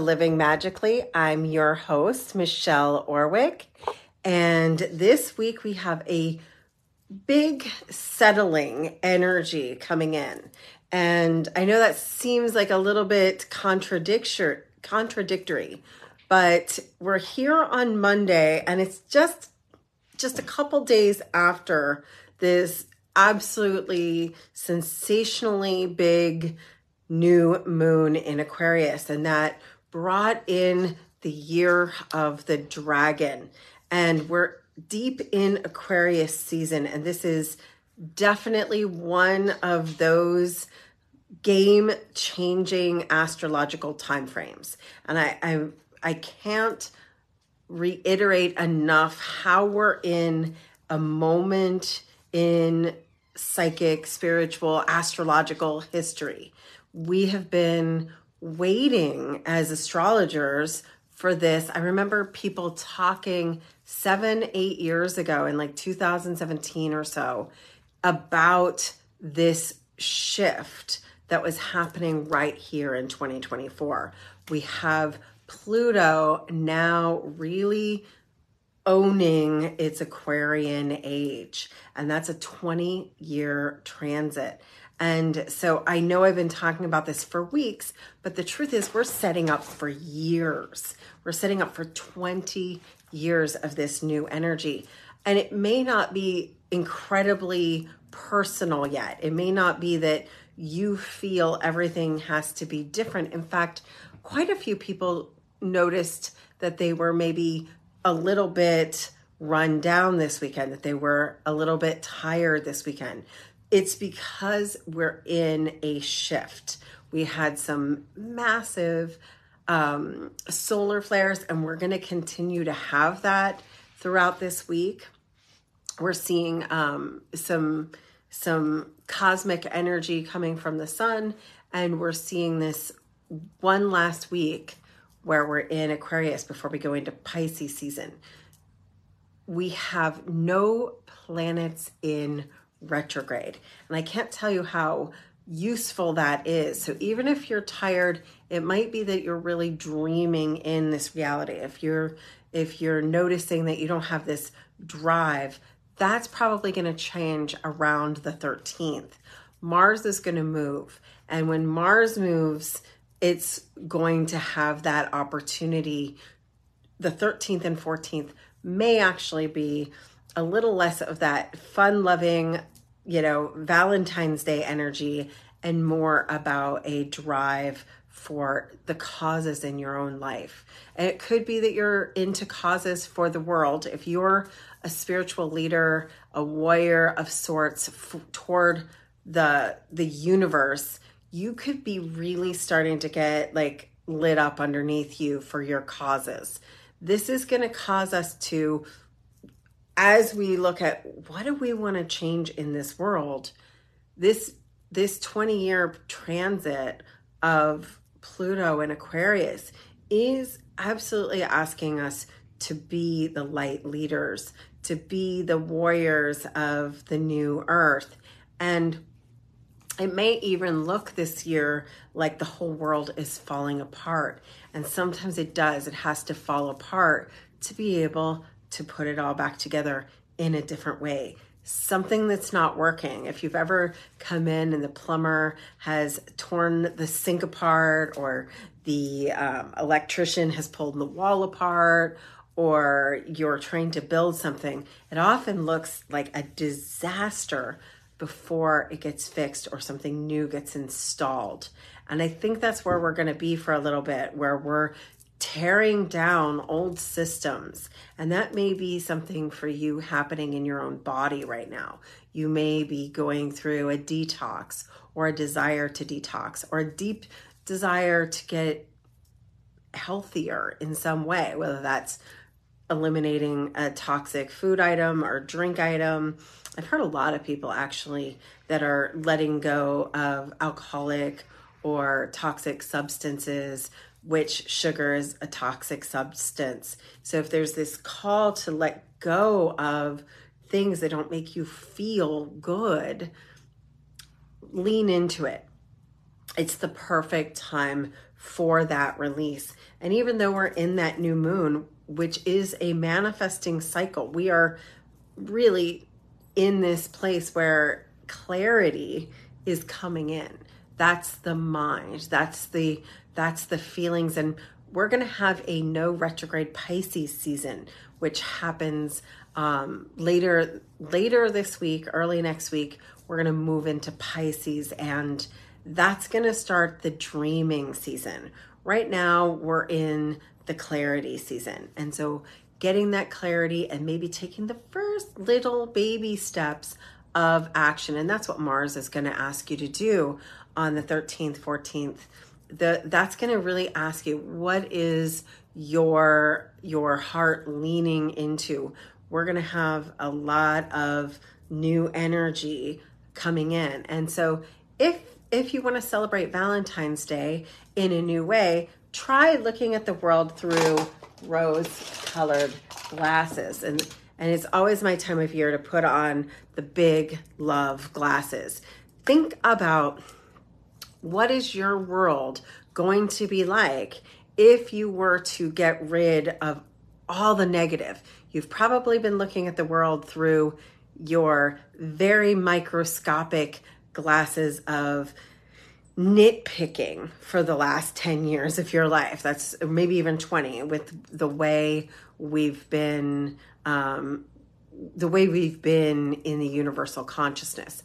Living Magically. I'm your host, Michelle Orwick. And this week we have a big settling energy coming in. And I know that seems like a little bit contradictory, but we're here on Monday and it's just just a couple days after this absolutely sensationally big new moon in Aquarius, and that brought in the year of the dragon. And we're deep in Aquarius season, and this is definitely one of those game changing astrological time frames. And I, I I can't reiterate enough how we're in a moment in psychic, spiritual, astrological history. We have been waiting as astrologers for this. I remember people talking seven, eight years ago in like 2017 or so about this shift that was happening right here in 2024. We have Pluto now really owning its Aquarian age, and that's a 20 year transit. And so I know I've been talking about this for weeks, but the truth is, we're setting up for years. We're setting up for 20 years of this new energy. And it may not be incredibly personal yet. It may not be that you feel everything has to be different. In fact, quite a few people noticed that they were maybe a little bit run down this weekend, that they were a little bit tired this weekend. It's because we're in a shift. We had some massive um, solar flares, and we're going to continue to have that throughout this week. We're seeing um, some some cosmic energy coming from the sun, and we're seeing this one last week where we're in Aquarius before we go into Pisces season, we have no planets in retrograde. And I can't tell you how useful that is. So even if you're tired, it might be that you're really dreaming in this reality. If you're if you're noticing that you don't have this drive, that's probably going to change around the 13th. Mars is going to move. And when Mars moves, it's going to have that opportunity. The 13th and 14th may actually be a little less of that fun loving, you know, Valentine's Day energy and more about a drive for the causes in your own life. And it could be that you're into causes for the world. If you're a spiritual leader, a warrior of sorts f- toward the the universe, you could be really starting to get like lit up underneath you for your causes. This is going to cause us to, as we look at what do we want to change in this world, this this 20 year transit of Pluto and Aquarius is absolutely asking us to be the light leaders, to be the warriors of the new earth. And it may even look this year like the whole world is falling apart. And sometimes it does. It has to fall apart to be able to put it all back together in a different way. Something that's not working. If you've ever come in and the plumber has torn the sink apart, or the um, electrician has pulled the wall apart, or you're trying to build something, it often looks like a disaster before it gets fixed or something new gets installed. And I think that's where we're going to be for a little bit, where we're tearing down old systems. And that may be something for you happening in your own body right now. You may be going through a detox or a desire to detox or a deep desire to get healthier in some way, whether that's eliminating a toxic food item or drink item I've heard a lot of people actually that are letting go of alcoholic or toxic substances, which sugar is a toxic substance. So if there's this call to let go of things that don't make you feel good, lean into it. It's the perfect time for that release. And even though we're in that new moon, which is a manifesting cycle, we are really in this place where clarity is coming in. That's the mind. That's the that's the feelings and we're going to have a no retrograde Pisces season which happens um, later later this week, early next week. We're going to move into Pisces and that's going to start the dreaming season. Right now, we're in the clarity season. And so, getting that clarity and maybe taking the first little baby steps of action. And that's what Mars is going to ask you to do on the 13th, 14th. The, that's going to really ask you what is your your heart leaning into we're going to have a lot of new energy coming in and so if if you want to celebrate Valentine's Day in a new way, try looking at the world through rose colored glasses. And, and it's always my time of year to put on the big love glasses. Think about what is your world going to be like if you were to get rid of all the negative. You've probably been looking at the world through your very microscopic glasses of nitpicking for the last 10 years of your life. That's maybe even 20 with the way we've been, um, the way we've been in the universal consciousness.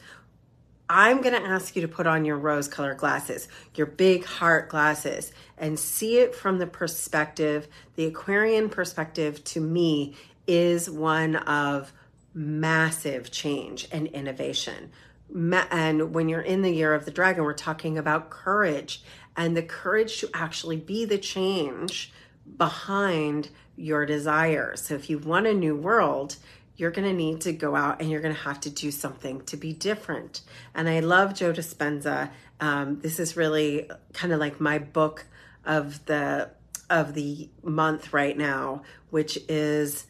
I'm going to ask you to put on your rose colored glasses, your big heart glasses, and see it from the perspective. The Aquarian perspective to me is one of massive change and innovation. And when you're in the year of the dragon, we're talking about courage and the courage to actually be the change behind your desires. So if you want a new world, you're going to need to go out and you're going to have to do something to be different. And I love Joe Dispenza. Um, this is really kind of like my book of the of the month right now, which is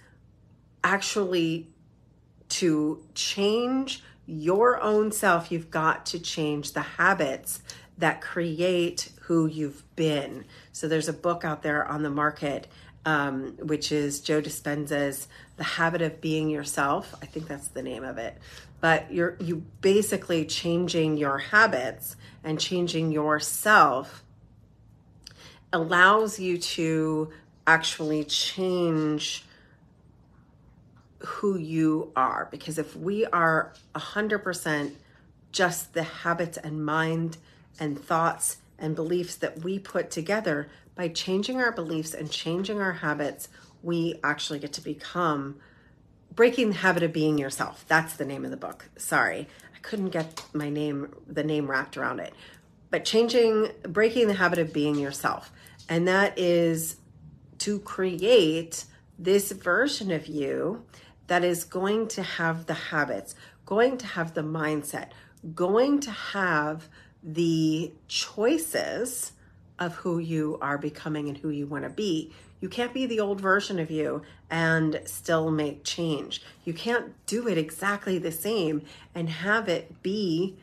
actually to change your own self. You've got to change the habits that create who you've been. So there's a book out there on the market, um, which is Joe Dispenza's "The Habit of Being Yourself." I think that's the name of it. But you're you basically changing your habits and changing yourself allows you to actually change who you are. Because if we are 100% just the habits and mind and thoughts and beliefs that we put together, by changing our beliefs and changing our habits, we actually get to become breaking the habit of being yourself. That's the name of the book. Sorry, I couldn't get my name, the name wrapped around it. But changing, breaking the habit of being yourself. And that is to create this version of you that is going to have the habits, going to have the mindset, going to have the choices of who you are becoming and who you want to be. You can't be the old version of you and still make change. You can't do it exactly the same and have it be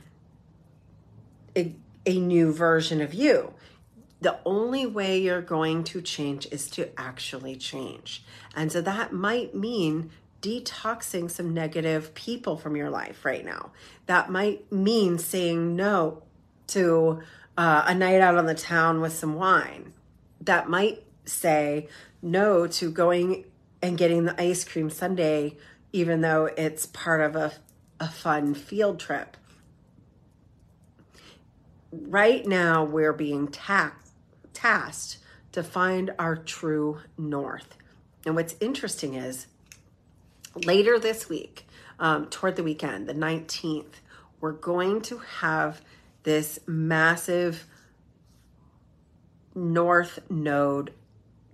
a, a new version of you. The only way you're going to change is to actually change. And so that might mean detoxing some negative people from your life right now. That might mean saying no to uh, a night out on the town with some wine. That might say no to going and getting the ice cream sundae, even though it's part of a, a fun field trip. Right now, we're being ta- tasked to find our true north. And what's interesting is later this week, um, toward the weekend, the 19th, we're going to have this massive north node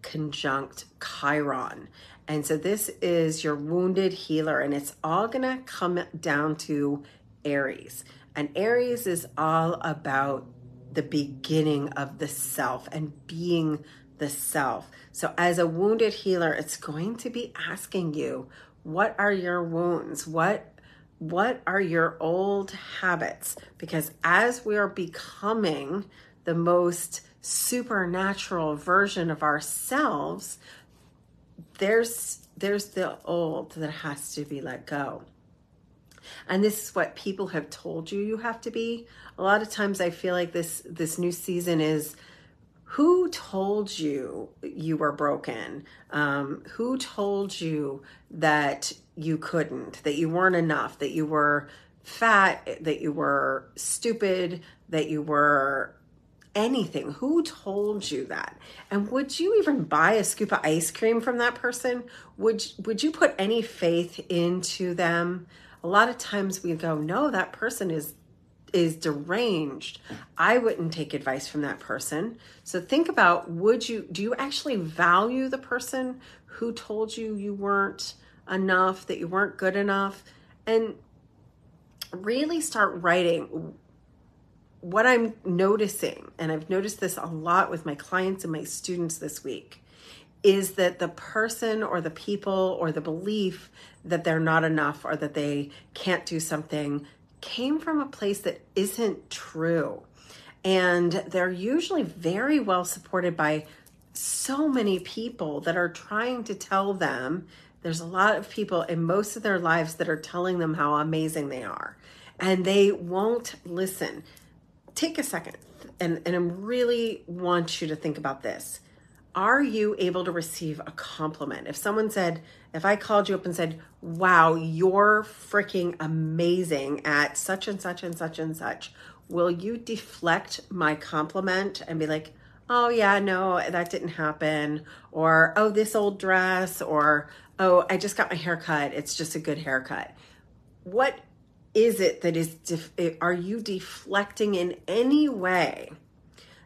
conjunct Chiron. And so this is your wounded healer, and it's all going to come down to Aries. And Aries is all about the beginning of the self and being the self. So, as a wounded healer, it's going to be asking you, what are your wounds? What what are your old habits? Because as we are becoming the most supernatural version of ourselves, there's there's the old that has to be let go. And this is what people have told you you have to be. A lot of times I feel like this this new season is who told you you were broken? Um, who told you that you couldn't, that you weren't enough, that you were fat, that you were stupid, that you were anything. Who told you that? And would you even buy a scoop of ice cream from that person? Would would you put any faith into them? A lot of times we go, "No, that person is is deranged. I wouldn't take advice from that person." So think about would you do you actually value the person who told you you weren't enough, that you weren't good enough? And really start writing what I'm noticing, and I've noticed this a lot with my clients and my students this week, is that the person or the people or the belief that they're not enough or that they can't do something came from a place that isn't true. And they're usually very well supported by so many people that are trying to tell them. There's a lot of people in most of their lives that are telling them how amazing they are, and they won't listen take a second and, and I really want you to think about this. Are you able to receive a compliment? If someone said, if I called you up and said, wow, you're freaking amazing at such and such and such and such, will you deflect my compliment and be like, oh, yeah, no, that didn't happen? Or, oh, this old dress? Or, oh, I just got my hair cut. It's just a good haircut. What is it that is def- are you deflecting in any way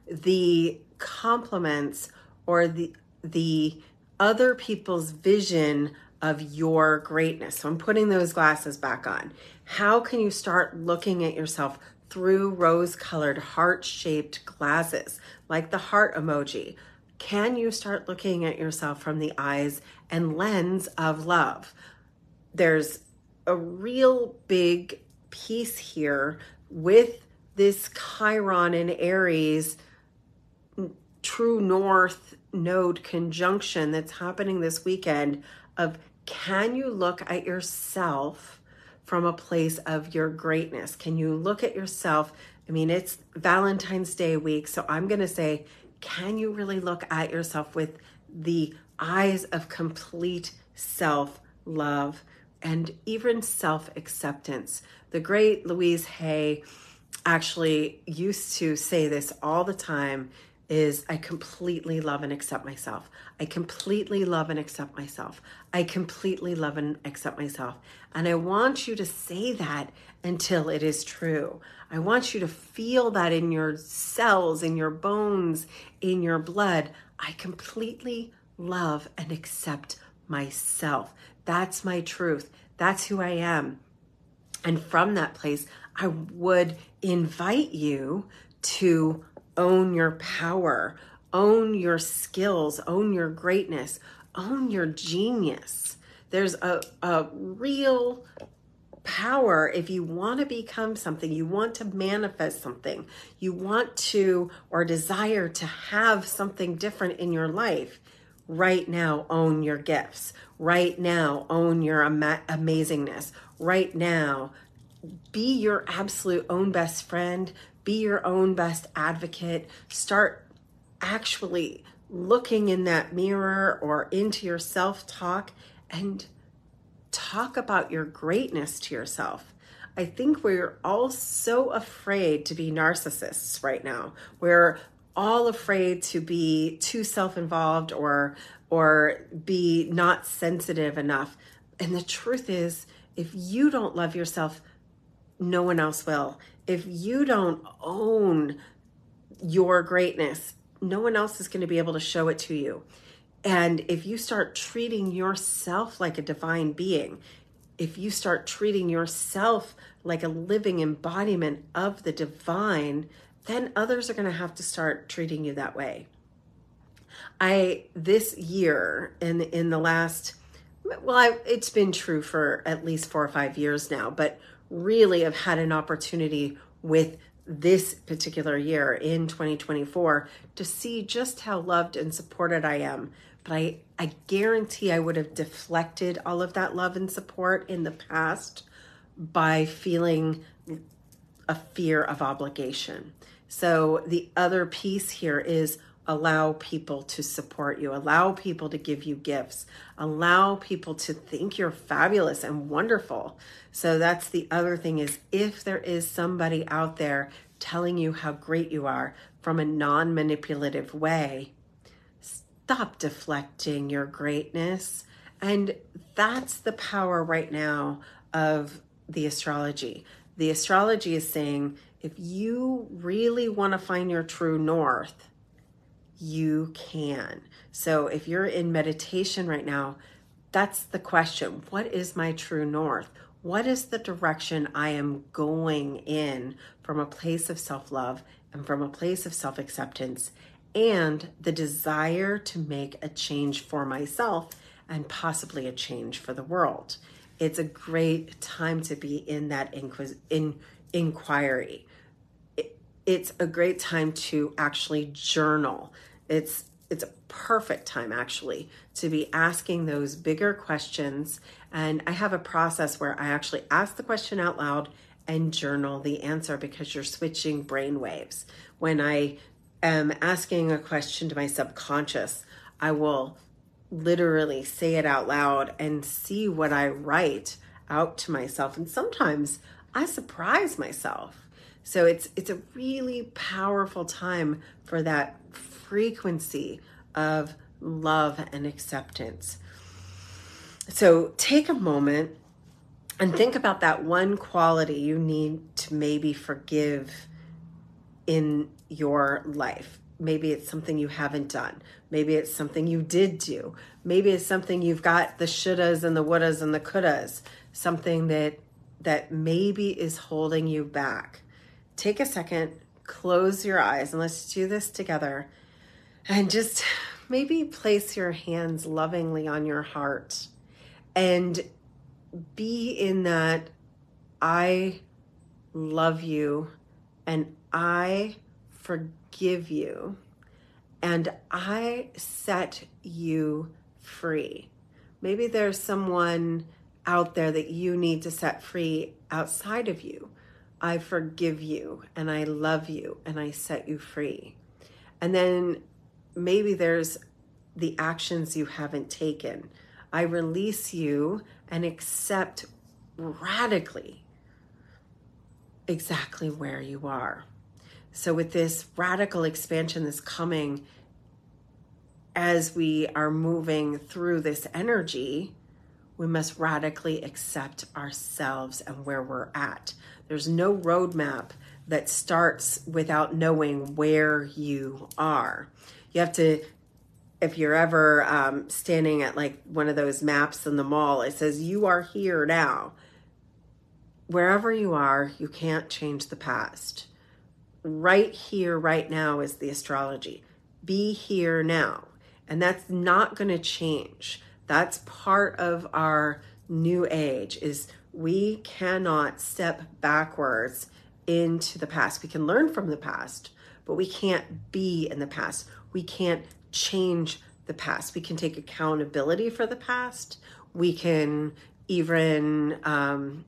the compliments or the the other people's vision of your greatness. So i'm putting those glasses back on. How can you start looking at yourself through rose colored heart shaped glasses like the heart emoji? Can you start looking at yourself from the eyes and lens of love? There's a real big piece here with this Chiron in Aries true north node conjunction that's happening this weekend of can you look at yourself from a place of your greatness? Can you look at yourself? I mean, it's Valentine's Day week, so I'm going to say, can you really look at yourself with the eyes of complete self love? and even self acceptance. The great Louise Hay actually used to say this all the time is I completely love and accept myself. I completely love and accept myself. I completely love and accept myself. And I want you to say that until it is true. I want you to feel that in your cells, in your bones, in your blood. I completely love and accept myself. That's my truth. That's who I am. And from that place, I would invite you to own your power, own your skills, own your greatness, own your genius. There's a, a real power if you want to become something, you want to manifest something, you want to or desire to have something different in your life right now own your gifts. Right now own your ama- amazingness. Right now be your absolute own best friend, be your own best advocate. Start actually looking in that mirror or into your self talk and talk about your greatness to yourself. I think we're all so afraid to be narcissists right now. We're all afraid to be too self-involved or or be not sensitive enough and the truth is if you don't love yourself no one else will if you don't own your greatness no one else is going to be able to show it to you and if you start treating yourself like a divine being if you start treating yourself like a living embodiment of the divine then others are going to have to start treating you that way. I this year in in the last well I, it's been true for at least 4 or 5 years now, but really I've had an opportunity with this particular year in 2024 to see just how loved and supported I am. But I, I guarantee I would have deflected all of that love and support in the past by feeling a fear of obligation. So the other piece here is allow people to support you, allow people to give you gifts, allow people to think you're fabulous and wonderful. So that's the other thing is if there is somebody out there telling you how great you are from a non-manipulative way, stop deflecting your greatness. And that's the power right now of the astrology. The astrology is saying if you really want to find your true north, you can. So if you're in meditation right now, that's the question. What is my true north? What is the direction I am going in from a place of self love and from a place of self acceptance and the desire to make a change for myself and possibly a change for the world? It's a great time to be in that inquis- in inquiry. It, it's a great time to actually journal it's it's a perfect time actually to be asking those bigger questions and I have a process where I actually ask the question out loud and journal the answer because you're switching brain waves. When I am asking a question to my subconscious, I will literally say it out loud and see what I write out to myself and sometimes I surprise myself. So it's it's a really powerful time for that frequency of love and acceptance. So take a moment and think about that one quality you need to maybe forgive in your life. Maybe it's something you haven't done. Maybe it's something you did do. Maybe it's something you've got the shouldas and the wouldas and the couldas, something that that maybe is holding you back. Take a second, close your eyes, and let's do this together and just maybe place your hands lovingly on your heart and be in that I love you and I forgive you and I set you free. Maybe there's someone out there that you need to set free outside of you. I forgive you and I love you and I set you free. And then maybe there's the actions you haven't taken. I release you and accept radically exactly where you are. So, with this radical expansion that's coming as we are moving through this energy, we must radically accept ourselves and where we're at. There's no roadmap that starts without knowing where you are. You have to if you're ever um, standing at like one of those maps in the mall it says you are here now. Wherever you are you can't change the past. Right here right now is the astrology. Be here now. And that's not going to change that's part of our new age is we cannot step backwards into the past we can learn from the past but we can't be in the past we can't change the past. We can take accountability for the past. We can even um,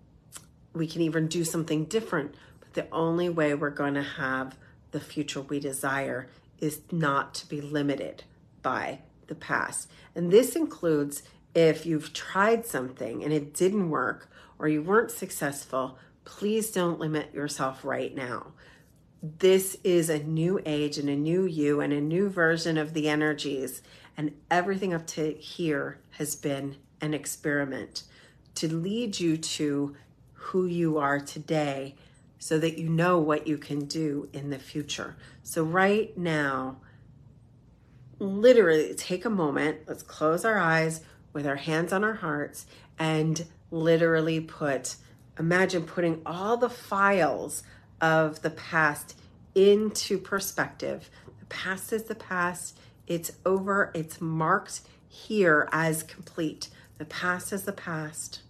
we can even do something different. But the only way we're going to have the future we desire is not to be limited by the past. And this includes if you've tried something and it didn't work or you weren't successful, please don't limit yourself right now this is a new age and a new you and a new version of the energies. And everything up to here has been an experiment to lead you to who you are today so that you know what you can do in the future. So, right now, literally take a moment, let's close our eyes with our hands on our hearts and literally put, imagine putting all the files of the past into perspective. The past is the past, it's over, it's marked here as complete. The past is the past.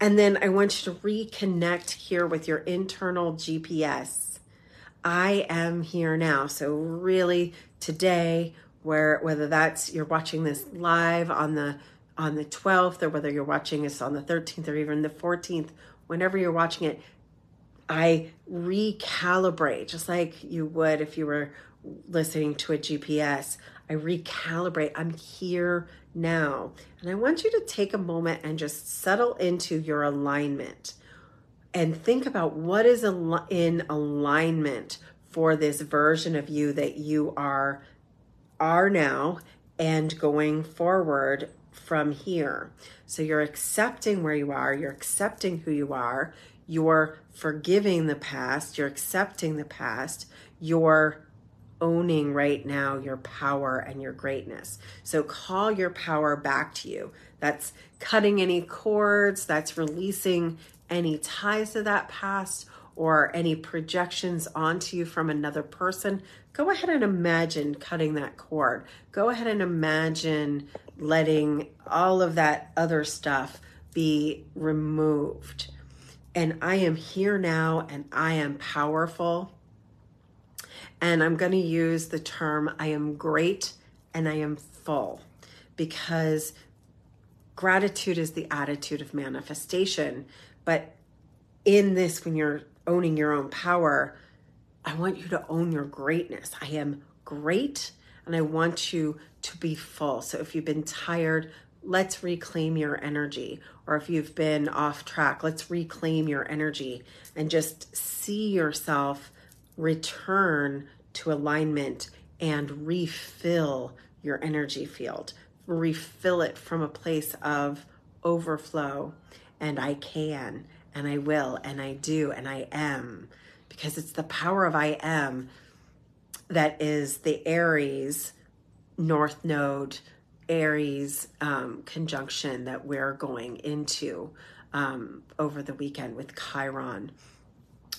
And then I want you to reconnect here with your internal GPS I am here now. So really today, where whether that's you're watching this live on the on the 12th or whether you're watching this on the 13th or even the 14th, whenever you're watching it, I recalibrate just like you would if you were listening to a GPS. I recalibrate. I'm here now. And I want you to take a moment and just settle into your alignment and think about what is in alignment for this version of you that you are are now and going forward from here. So you're accepting where you are, you're accepting who you are, you're forgiving the past, you're accepting the past, you're owning right now your power and your greatness. So call your power back to you. That's cutting any cords, that's releasing any ties to that past or any projections onto you from another person. Go ahead and imagine cutting that cord. Go ahead and imagine letting all of that other stuff be removed. And I am here now and I am powerful and I'm going to use the term I am great and I am full because gratitude is the attitude of manifestation. But in this, when you're owning your own power, I want you to own your greatness. I am great and I want you to be full. So if you've been tired, let's reclaim your energy. Or if you've been off track, let's reclaim your energy and just see yourself return to alignment and refill your energy field. Refill it from a place of overflow. And I can, and I will, and I do, and I am. Because it's the power of I am that is the Aries North Node, Aries um, conjunction that we're going into um, over the weekend with Chiron.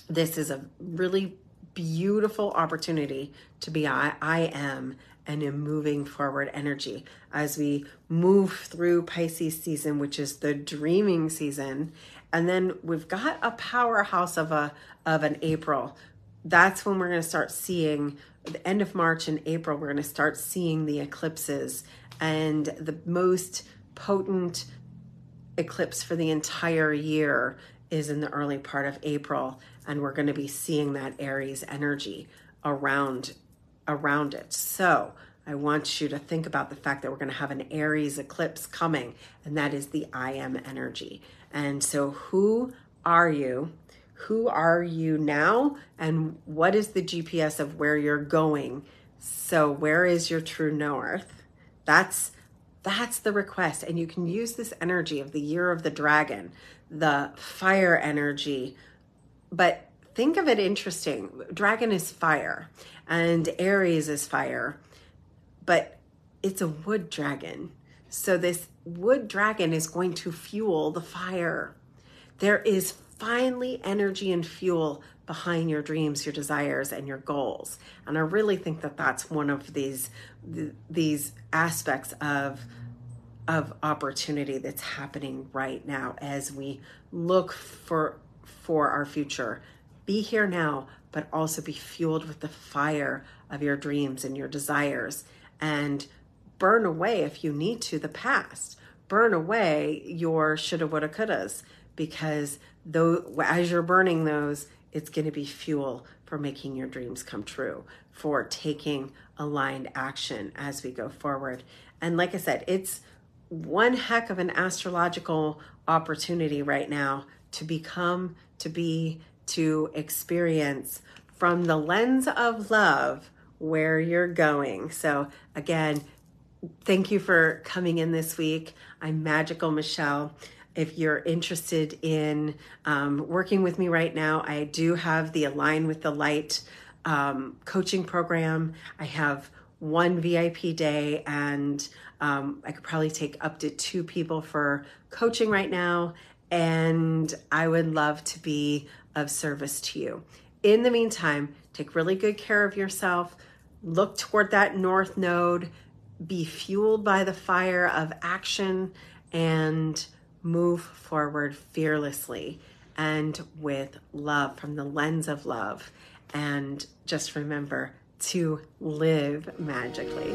This is a really beautiful opportunity to be I, I am and in moving forward energy as we move through Pisces season, which is the dreaming season. And then we've got a powerhouse of a of an April. That's when we're going to start seeing the end of March and April, we're going to start seeing the eclipses and the most potent eclipse for the entire year is in the early part of April and we're going to be seeing that Aries energy around around it. So, I want you to think about the fact that we're going to have an Aries eclipse coming and that is the I am energy. And so who are you? Who are you now and what is the GPS of where you're going? So, where is your true north? That's that's the request and you can use this energy of the year of the dragon, the fire energy but think of it interesting. Dragon is fire and Aries is fire, but it's a wood dragon. So this wood dragon is going to fuel the fire. There is finally energy and fuel behind your dreams, your desires, and your goals. And I really think that that's one of these these aspects of of opportunity that's happening right now as we look for for our future. Be here now, but also be fueled with the fire of your dreams and your desires and burn away if you need to the past. Burn away your shoulda, woulda, couldas because though as you're burning those, it's going to be fuel for making your dreams come true, for taking aligned action as we go forward. And like I said, it's one heck of an astrological opportunity right now to become, to be, to experience from the lens of love where you're going. So, again, thank you for coming in this week. I'm Magical Michelle. If you're interested in um, working with me right now, I do have the Align with the Light um, coaching program. I have one VIP day, and um, I could probably take up to two people for coaching right now and I would love to be of service to you. In the meantime, take really good care of yourself. Look toward that north node. Be fueled by the fire of action and move forward fearlessly and with love from the lens of love. And just remember to live magically.